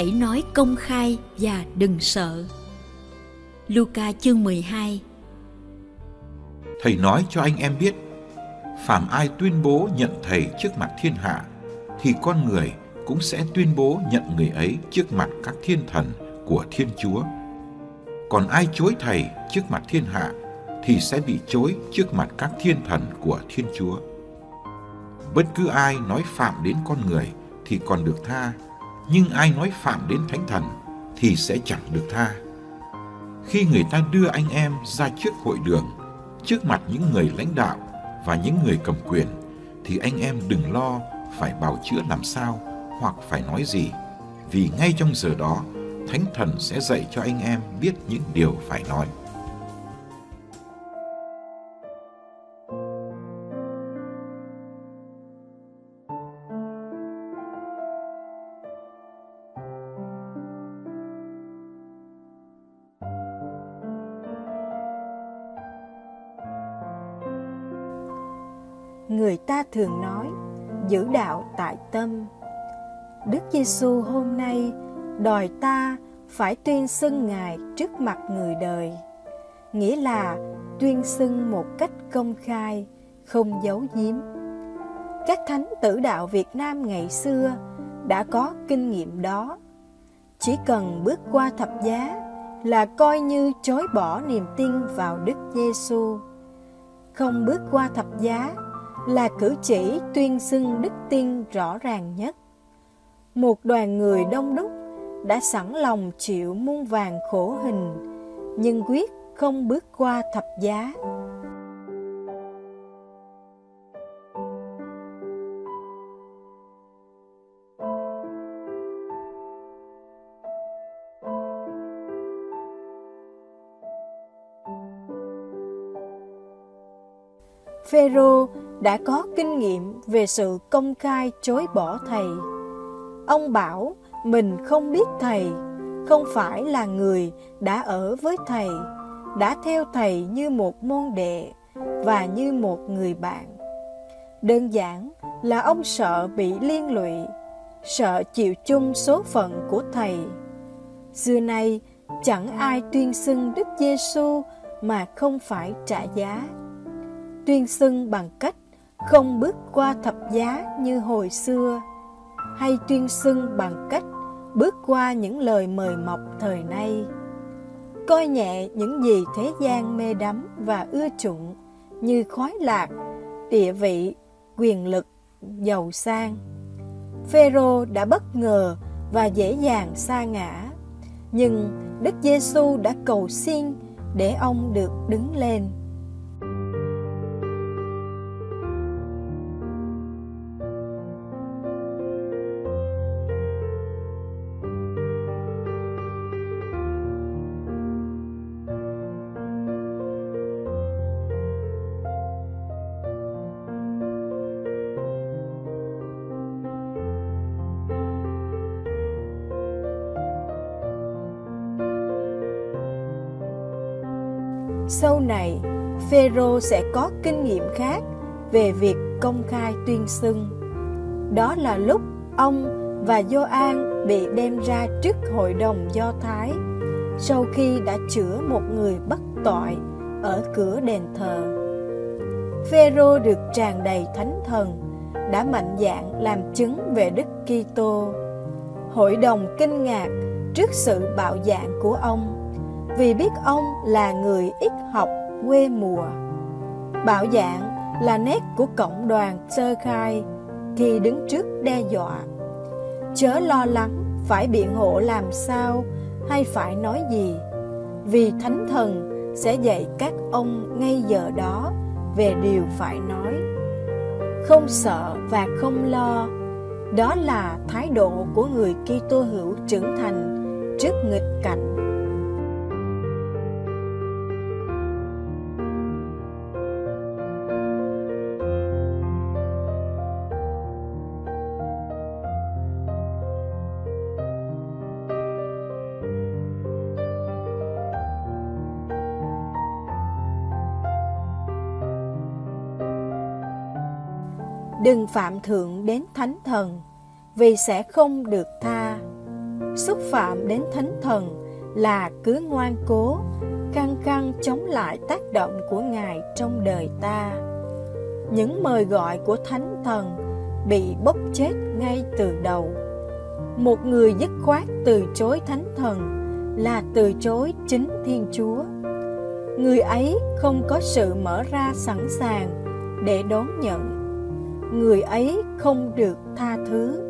Hãy nói công khai và đừng sợ. Luca chương 12 Thầy nói cho anh em biết, phàm ai tuyên bố nhận thầy trước mặt thiên hạ, thì con người cũng sẽ tuyên bố nhận người ấy trước mặt các thiên thần của Thiên Chúa. Còn ai chối thầy trước mặt thiên hạ, thì sẽ bị chối trước mặt các thiên thần của Thiên Chúa. Bất cứ ai nói phạm đến con người thì còn được tha, nhưng ai nói phạm đến thánh thần thì sẽ chẳng được tha. Khi người ta đưa anh em ra trước hội đường, trước mặt những người lãnh đạo và những người cầm quyền, thì anh em đừng lo phải bào chữa làm sao hoặc phải nói gì, vì ngay trong giờ đó, thánh thần sẽ dạy cho anh em biết những điều phải nói. Người ta thường nói, giữ đạo tại tâm. Đức giêsu hôm nay đòi ta phải tuyên xưng ngài trước mặt người đời, nghĩa là tuyên xưng một cách công khai, không giấu giếm. Các thánh tử đạo việt nam ngày xưa đã có kinh nghiệm đó. Chỉ cần bước qua thập giá là coi như chối bỏ niềm tin vào đức giêsu. Không bước qua thập giá là cử chỉ tuyên xưng đức tin rõ ràng nhất. Một đoàn người đông đúc đã sẵn lòng chịu muôn vàng khổ hình, nhưng quyết không bước qua thập giá. Phêrô đã có kinh nghiệm về sự công khai chối bỏ thầy. Ông bảo mình không biết thầy, không phải là người đã ở với thầy, đã theo thầy như một môn đệ và như một người bạn. Đơn giản là ông sợ bị liên lụy, sợ chịu chung số phận của thầy. Xưa nay chẳng ai tuyên xưng Đức Giêsu mà không phải trả giá. Tuyên xưng bằng cách không bước qua thập giá như hồi xưa, hay tuyên xưng bằng cách bước qua những lời mời mọc thời nay. Coi nhẹ những gì thế gian mê đắm và ưa chuộng như khói lạc, địa vị, quyền lực, giàu sang. Phêrô đã bất ngờ và dễ dàng sa ngã, nhưng đức giêsu đã cầu xin để ông được đứng lên. Sau này, phêrô sẽ có kinh nghiệm khác về việc công khai tuyên xưng đó là lúc ông và Gioan bị đem ra trước hội đồng Do Thái sau khi đã chữa một người bất tội ở cửa đền thờ. Phêrô được tràn đầy thánh thần, đã mạnh dạn làm chứng về Đức Kitô. Hội đồng kinh ngạc trước sự bạo dạn của ông vì biết ông là người ít học quê mùa. Bạo dạng là nét của cộng đoàn sơ khai khi đứng trước đe dọa. Chớ lo lắng phải biện hộ làm sao hay phải nói gì, vì Thánh Thần sẽ dạy các ông ngay giờ đó về điều phải nói. Không sợ và không lo, đó là thái độ của người Kitô hữu trưởng thành trước nghịch cảnh đừng phạm thượng đến thánh thần, vì sẽ không được tha. Xúc phạm đến thánh thần là cứ ngoan cố, căng căng chống lại tác động của ngài trong đời ta. Những mời gọi của thánh thần bị bốc chết ngay từ đầu. Một người dứt khoát từ chối thánh thần là từ chối chính thiên chúa. Người ấy không có sự mở ra sẵn sàng để đón nhận người ấy không được tha thứ.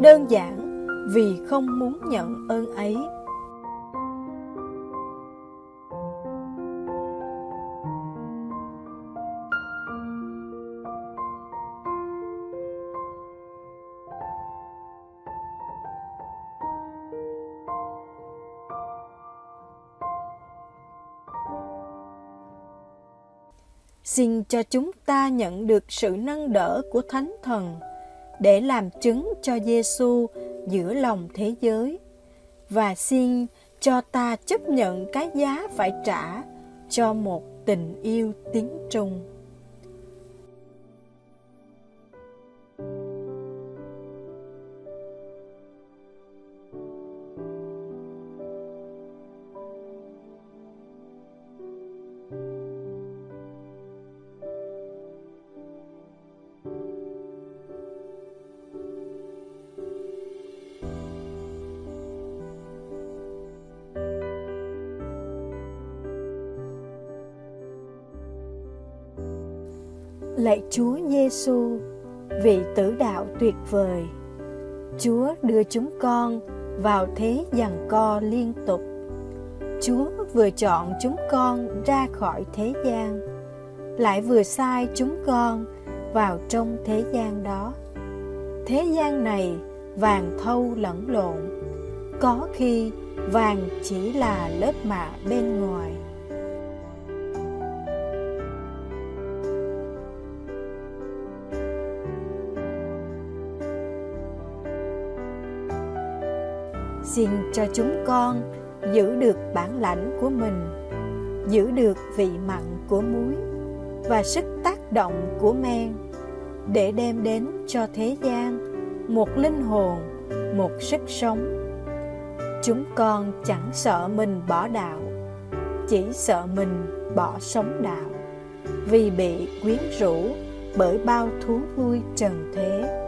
Đơn giản vì không muốn nhận ơn ấy. Xin cho chúng ta nhận được sự nâng đỡ của Thánh Thần, để làm chứng cho Giêsu giữa lòng thế giới và xin cho ta chấp nhận cái giá phải trả cho một tình yêu tiếng trung. Lạy Chúa Giêsu, vị tử đạo tuyệt vời. Chúa đưa chúng con vào thế giằng co liên tục. Chúa vừa chọn chúng con ra khỏi thế gian, lại vừa sai chúng con vào trong thế gian đó. Thế gian này vàng thâu lẫn lộn, có khi vàng chỉ là lớp mạ bên ngoài xin cho chúng con giữ được bản lãnh của mình, giữ được vị mặn của muối và sức tác động của men, để đem đến cho thế gian một linh hồn, một sức sống. Chúng con chẳng sợ mình bỏ đạo, chỉ sợ mình bỏ sống đạo, vì bị quyến rũ bởi bao thú vui trần thế.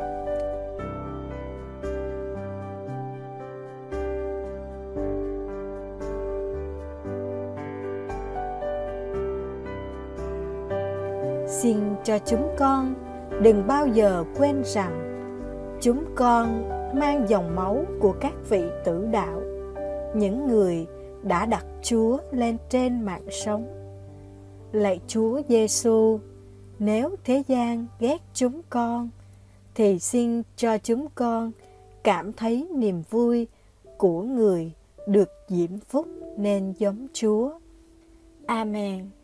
Xin cho chúng con đừng bao giờ quên rằng chúng con mang dòng máu của các vị tử đạo những người đã đặt Chúa lên trên mạng sống. Lạy Chúa Giêsu, nếu thế gian ghét chúng con thì xin cho chúng con cảm thấy niềm vui của người được diễm phúc nên giống Chúa. Amen.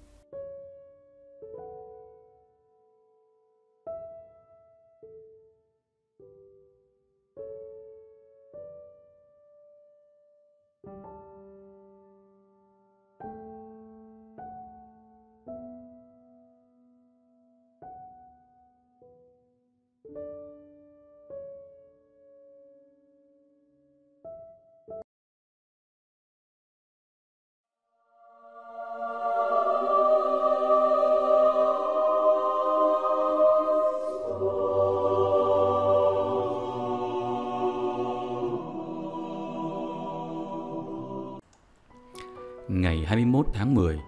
ngày 21 tháng 10,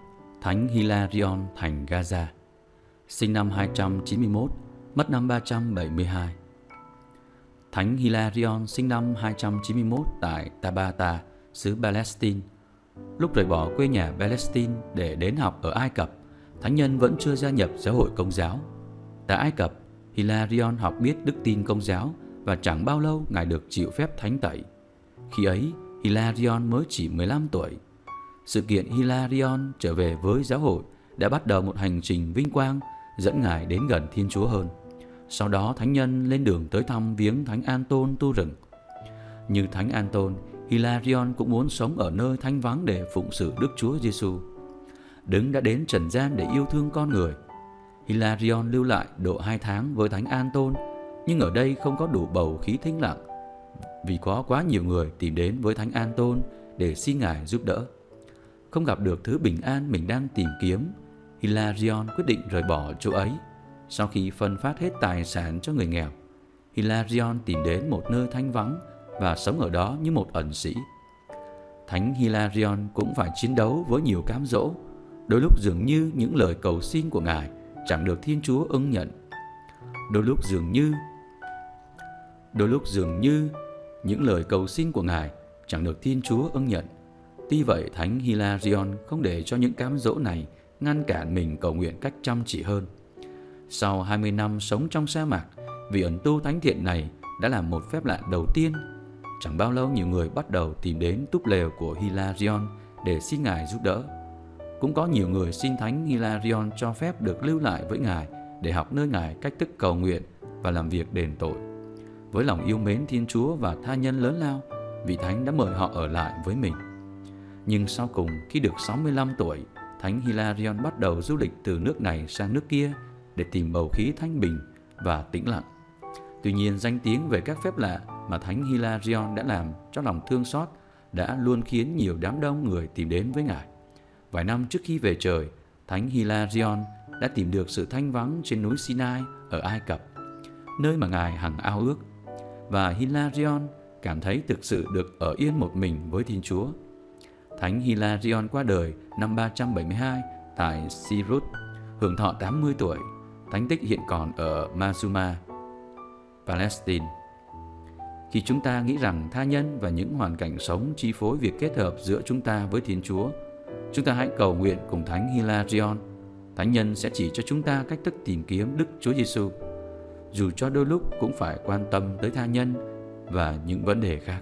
Thánh Hilarion thành Gaza. Sinh năm 291, mất năm 372. Thánh Hilarion sinh năm 291 tại Tabata, xứ Palestine. Lúc rời bỏ quê nhà Palestine để đến học ở Ai Cập, thánh nhân vẫn chưa gia nhập giáo hội công giáo. Tại Ai Cập, Hilarion học biết đức tin công giáo và chẳng bao lâu ngài được chịu phép thánh tẩy. Khi ấy, Hilarion mới chỉ 15 tuổi. Sự kiện Hilarion trở về với giáo hội đã bắt đầu một hành trình vinh quang dẫn ngài đến gần Thiên Chúa hơn. Sau đó Thánh Nhân lên đường tới thăm viếng Thánh an tôn tu rừng. Như Thánh an tôn Hilarion cũng muốn sống ở nơi thanh vắng để phụng sự Đức Chúa Giêsu. Đấng đã đến trần gian để yêu thương con người. Hilarion lưu lại độ hai tháng với Thánh an tôn nhưng ở đây không có đủ bầu khí thính lặng, vì có quá nhiều người tìm đến với Thánh an tôn để xin Ngài giúp đỡ. Không gặp được thứ bình an mình đang tìm kiếm, Hilarion quyết định rời bỏ chỗ ấy sau khi phân phát hết tài sản cho người nghèo, Hilarion tìm đến một nơi thanh vắng và sống ở đó như một ẩn sĩ. Thánh Hilarion cũng phải chiến đấu với nhiều cám dỗ, đôi lúc dường như những lời cầu xin của Ngài chẳng được Thiên Chúa ưng nhận. Đôi lúc dường như đôi lúc dường như những lời cầu xin của Ngài chẳng được Thiên Chúa ưng nhận. Tuy vậy, Thánh Hilarion không để cho những cám dỗ này ngăn cản mình cầu nguyện cách chăm chỉ hơn. Sau 20 năm sống trong sa mạc, vị ẩn tu thánh thiện này đã làm một phép lạ đầu tiên. Chẳng bao lâu nhiều người bắt đầu tìm đến túp lều của Hilarion để xin Ngài giúp đỡ. Cũng có nhiều người xin Thánh Hilarion cho phép được lưu lại với Ngài để học nơi Ngài cách thức cầu nguyện và làm việc đền tội. Với lòng yêu mến Thiên Chúa và tha nhân lớn lao, vị Thánh đã mời họ ở lại với mình. Nhưng sau cùng, khi được 65 tuổi, Thánh Hilarion bắt đầu du lịch từ nước này sang nước kia để tìm bầu khí thanh bình và tĩnh lặng. Tuy nhiên, danh tiếng về các phép lạ mà Thánh Hilarion đã làm cho lòng thương xót đã luôn khiến nhiều đám đông người tìm đến với Ngài. Vài năm trước khi về trời, Thánh Hilarion đã tìm được sự thanh vắng trên núi Sinai ở Ai Cập, nơi mà Ngài hằng ao ước. Và Hilarion cảm thấy thực sự được ở yên một mình với Thiên Chúa. Thánh Hilarion qua đời năm 372 tại Sirut, hưởng thọ 80 tuổi Thánh tích hiện còn ở Mazuma, Palestine. Khi chúng ta nghĩ rằng tha nhân và những hoàn cảnh sống chi phối việc kết hợp giữa chúng ta với Thiên Chúa, chúng ta hãy cầu nguyện cùng Thánh Hilarion. Thánh nhân sẽ chỉ cho chúng ta cách thức tìm kiếm Đức Chúa Giêsu, dù cho đôi lúc cũng phải quan tâm tới tha nhân và những vấn đề khác.